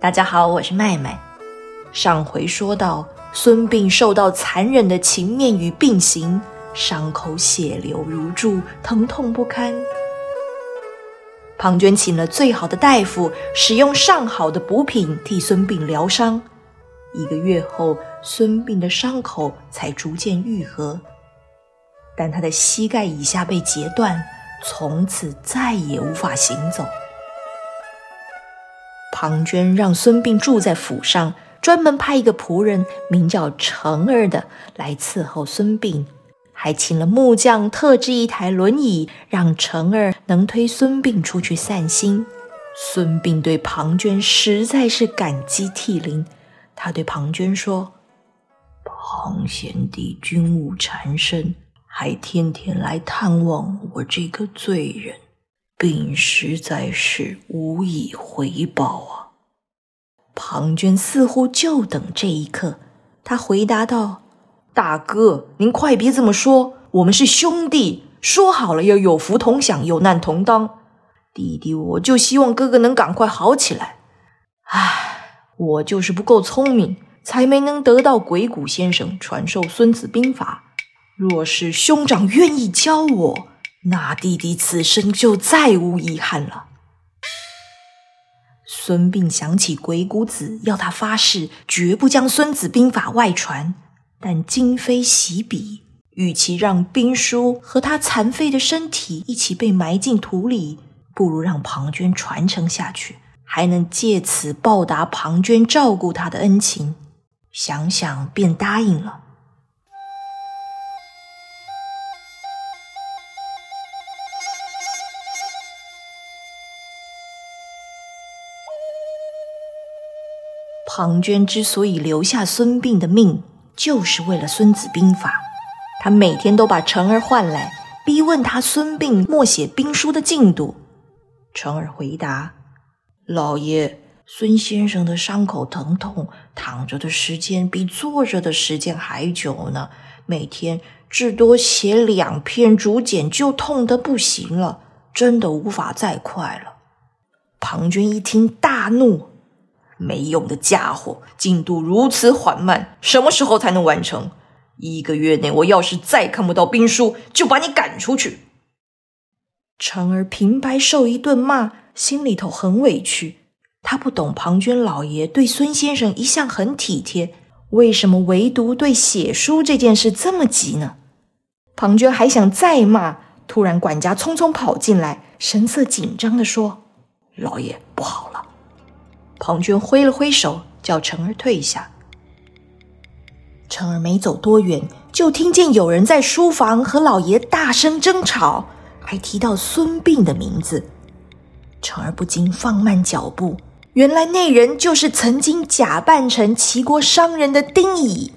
大家好，我是麦麦。上回说到，孙膑受到残忍的情面与病刑，伤口血流如注，疼痛不堪。庞涓请了最好的大夫，使用上好的补品替孙膑疗伤。一个月后，孙膑的伤口才逐渐愈合，但他的膝盖以下被截断，从此再也无法行走。庞涓让孙膑住在府上，专门派一个仆人名叫成儿的来伺候孙膑，还请了木匠特制一台轮椅，让成儿能推孙膑出去散心。孙膑对庞涓实在是感激涕零。他对庞涓说：“庞贤弟军务缠身，还天天来探望我这个罪人，并实在是无以回报啊。”庞涓似乎就等这一刻，他回答道：“大哥，您快别这么说，我们是兄弟，说好了要有福同享，有难同当。弟弟，我就希望哥哥能赶快好起来。唉。”我就是不够聪明，才没能得到鬼谷先生传授《孙子兵法》。若是兄长愿意教我，那弟弟此生就再无遗憾了。孙膑想起鬼谷子要他发誓绝不将《孙子兵法》外传，但今非昔比，与其让兵书和他残废的身体一起被埋进土里，不如让庞涓传承下去。还能借此报答庞涓照顾他的恩情，想想便答应了。庞涓之所以留下孙膑的命，就是为了《孙子兵法》。他每天都把成儿唤来，逼问他孙膑默写兵书的进度。成儿回答。老爷，孙先生的伤口疼痛，躺着的时间比坐着的时间还久呢。每天至多写两篇竹简就痛得不行了，真的无法再快了。庞涓一听大怒：“没用的家伙，进度如此缓慢，什么时候才能完成？一个月内，我要是再看不到兵书，就把你赶出去。”成儿平白受一顿骂。心里头很委屈，他不懂庞涓老爷对孙先生一向很体贴，为什么唯独对写书这件事这么急呢？庞涓还想再骂，突然管家匆匆跑进来，神色紧张地说：“老爷不好！”庞涓挥了挥手，叫成儿退下。成儿没走多远，就听见有人在书房和老爷大声争吵，还提到孙膑的名字。成儿不禁放慢脚步，原来那人就是曾经假扮成齐国商人的丁乙。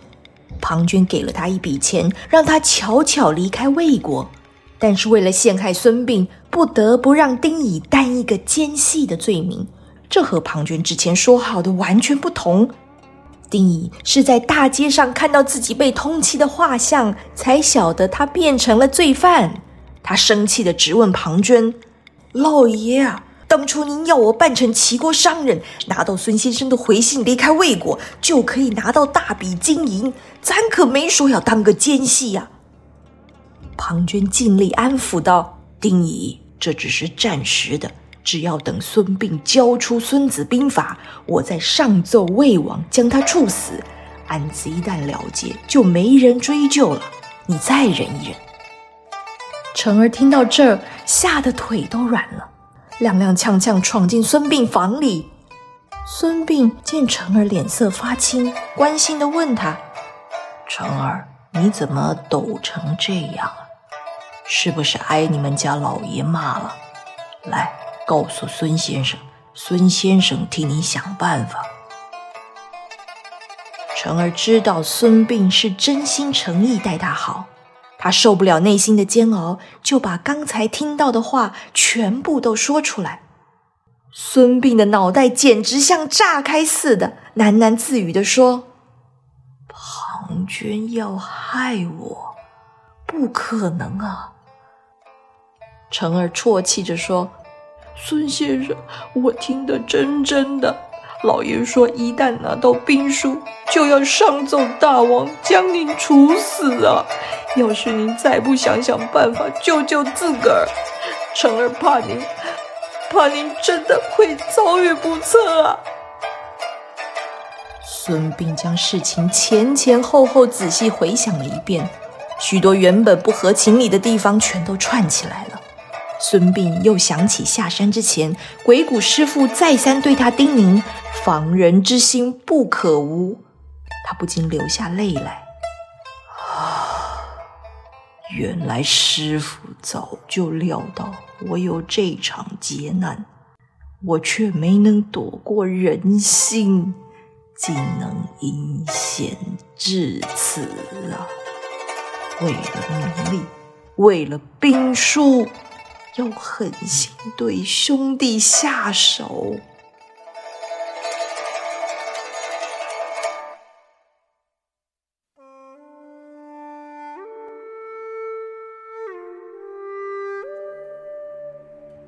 庞涓给了他一笔钱，让他悄悄离开魏国，但是为了陷害孙膑，不得不让丁乙担一个奸细的罪名。这和庞涓之前说好的完全不同。丁乙是在大街上看到自己被通缉的画像，才晓得他变成了罪犯。他生气的质问庞涓：“老爷啊！”当初您要我扮成齐国商人，拿到孙先生的回信，离开魏国，就可以拿到大笔金银。咱可没说要当个奸细呀。庞涓尽力安抚道：“丁乙，这只是暂时的，只要等孙膑交出《孙子兵法》，我再上奏魏王，将他处死。案子一旦了结，就没人追究了。你再忍一忍。”成儿听到这儿，吓得腿都软了。踉踉跄跄闯进孙膑房里，孙膑见成儿脸色发青，关心的问他：“成儿，你怎么抖成这样啊？是不是挨你们家老爷骂了？来，告诉孙先生，孙先生替你想办法。”成儿知道孙膑是真心诚意待他好。他受不了内心的煎熬，就把刚才听到的话全部都说出来。孙膑的脑袋简直像炸开似的，喃喃自语地说：“庞涓要害我，不可能啊！”成儿啜泣着说：“孙先生，我听得真真的，老爷说，一旦拿到兵书，就要上奏大王将您处死啊！要是您再不想想办法救救自个儿，臣儿怕您，怕您真的会遭遇不测啊！孙膑将事情前前后后仔细回想了一遍，许多原本不合情理的地方全都串起来了。孙膑又想起下山之前，鬼谷师傅再三对他叮咛。防人之心不可无，他不禁流下泪来。啊，原来师傅早就料到我有这场劫难，我却没能躲过人心，竟能阴险至此啊！为了名利，为了兵书，要狠心对兄弟下手。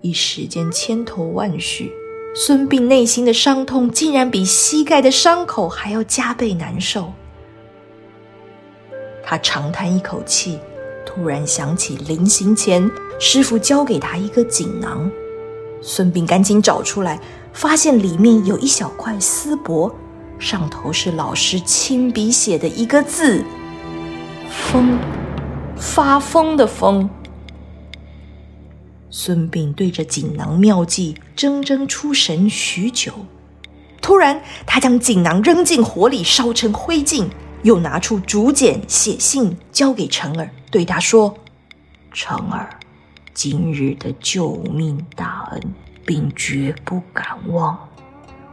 一时间千头万绪，孙膑内心的伤痛竟然比膝盖的伤口还要加倍难受。他长叹一口气，突然想起临行前师傅交给他一个锦囊，孙膑赶紧找出来，发现里面有一小块丝帛，上头是老师亲笔写的一个字“疯”，发疯的“疯”。孙膑对着锦囊妙计怔怔出神许久，突然，他将锦囊扔进火里烧成灰烬，又拿出竹简写信交给成儿，对他说：“成儿，今日的救命大恩，并绝不敢忘。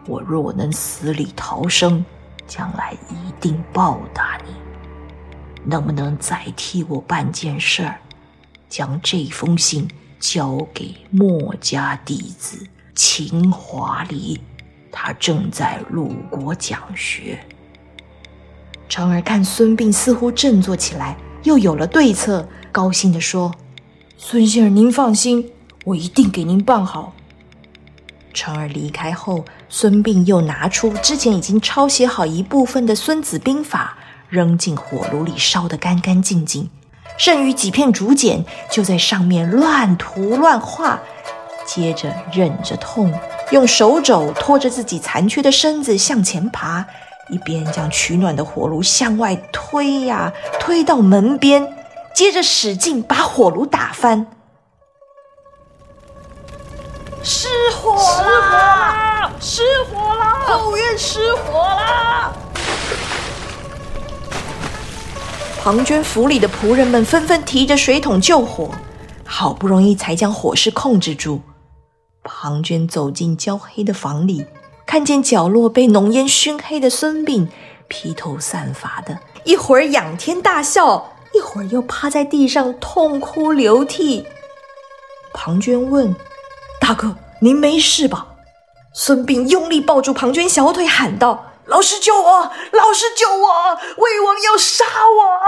我若能死里逃生，将来一定报答你。能不能再替我办件事儿，将这封信？”交给墨家弟子秦华离，他正在鲁国讲学。成儿看孙膑似乎振作起来，又有了对策，高兴地说：“孙先生，您放心，我一定给您办好。”成儿离开后，孙膑又拿出之前已经抄写好一部分的《孙子兵法》，扔进火炉里烧得干干净净。剩余几片竹简，就在上面乱涂乱画，接着忍着痛，用手肘托着自己残缺的身子向前爬，一边将取暖的火炉向外推呀推到门边，接着使劲把火炉打翻。失火啦！失火啦！后院失火啦！庞涓府里的仆人们纷纷提着水桶救火，好不容易才将火势控制住。庞涓走进焦黑的房里，看见角落被浓烟熏黑的孙膑，披头散发的，一会儿仰天大笑，一会儿又趴在地上痛哭流涕。庞涓问：“大哥，您没事吧？”孙膑用力抱住庞涓小腿，喊道。老师救我！老师救我！魏王要杀我！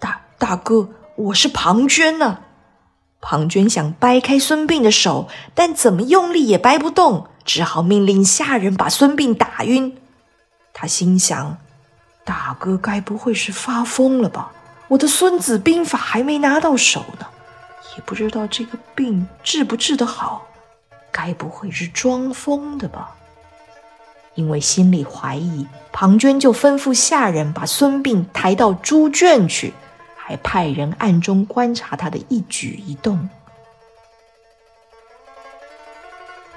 大大哥，我是庞涓呢。庞涓想掰开孙膑的手，但怎么用力也掰不动，只好命令下人把孙膑打晕。他心想：大哥该不会是发疯了吧？我的《孙子兵法》还没拿到手呢，也不知道这个病治不治得好，该不会是装疯的吧？因为心里怀疑，庞涓就吩咐下人把孙膑抬到猪圈去，还派人暗中观察他的一举一动。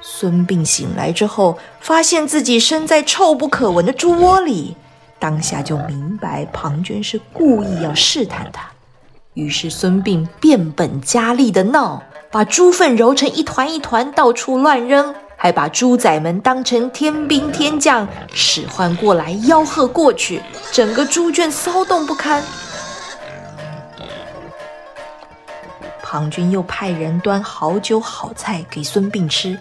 孙膑醒来之后，发现自己身在臭不可闻的猪窝里，当下就明白庞涓是故意要试探他。于是孙膑变本加厉的闹，把猪粪揉成一团一团，到处乱扔。还把猪仔们当成天兵天将，使唤过来吆喝过去，整个猪圈骚动不堪。庞涓又派人端好酒好菜给孙膑吃，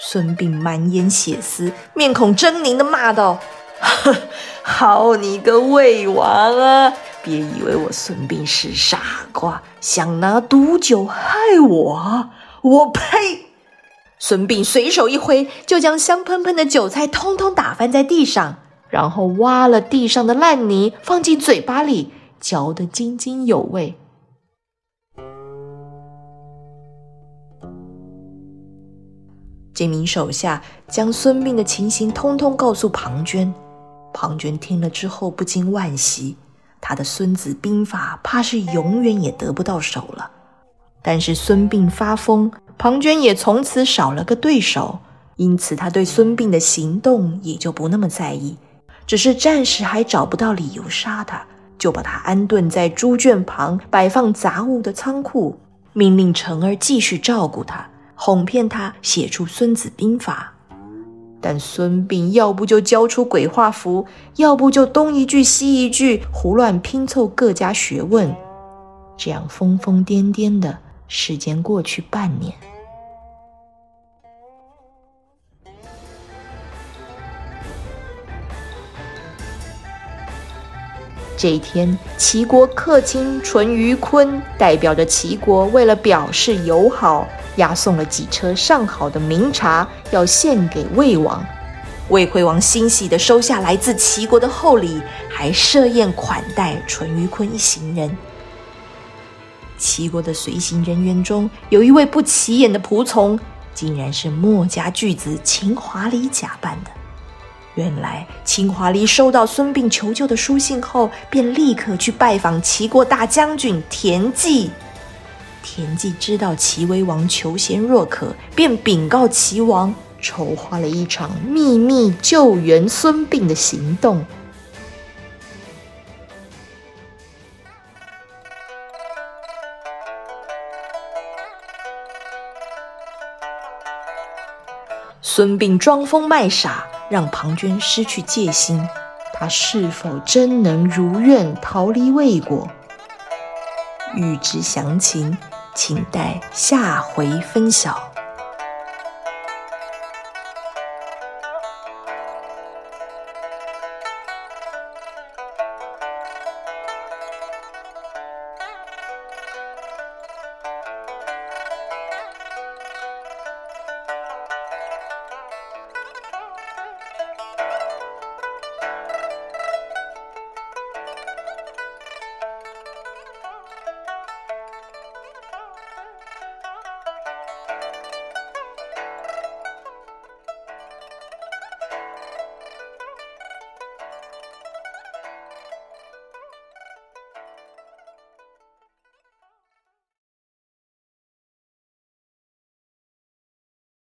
孙膑满眼血丝，面孔狰狞的骂道：“好你个魏王啊！别以为我孙膑是傻瓜，想拿毒酒害我！我呸！”孙膑随手一挥，就将香喷喷的韭菜通通打翻在地上，然后挖了地上的烂泥放进嘴巴里，嚼得津津有味。这名手下将孙膑的情形通通告诉庞涓，庞涓听了之后不禁惋惜，他的《孙子兵法》怕是永远也得不到手了。但是孙膑发疯，庞涓也从此少了个对手，因此他对孙膑的行动也就不那么在意，只是暂时还找不到理由杀他，就把他安顿在猪圈旁摆放杂物的仓库，命令成儿继续照顾他。哄骗他写出《孙子兵法》，但孙膑要不就交出鬼画符，要不就东一句西一句，胡乱拼凑各家学问。这样疯疯癫癫的时间过去半年。这一天，齐国客卿淳于髡代表着齐国，为了表示友好。押送了几车上好的名茶，要献给魏王。魏惠王欣喜地收下来自齐国的厚礼，还设宴款待淳于髡一行人。齐国的随行人员中，有一位不起眼的仆从，竟然是墨家巨子秦华离假扮的。原来秦华离收到孙膑求救的书信后，便立刻去拜访齐国大将军田忌。田忌知道齐威王求贤若渴，便禀告齐王，筹划了一场秘密救援孙膑的行动。孙膑装疯卖傻，让庞涓失去戒心，他是否真能如愿逃离魏国？欲知详情。请待下回分晓。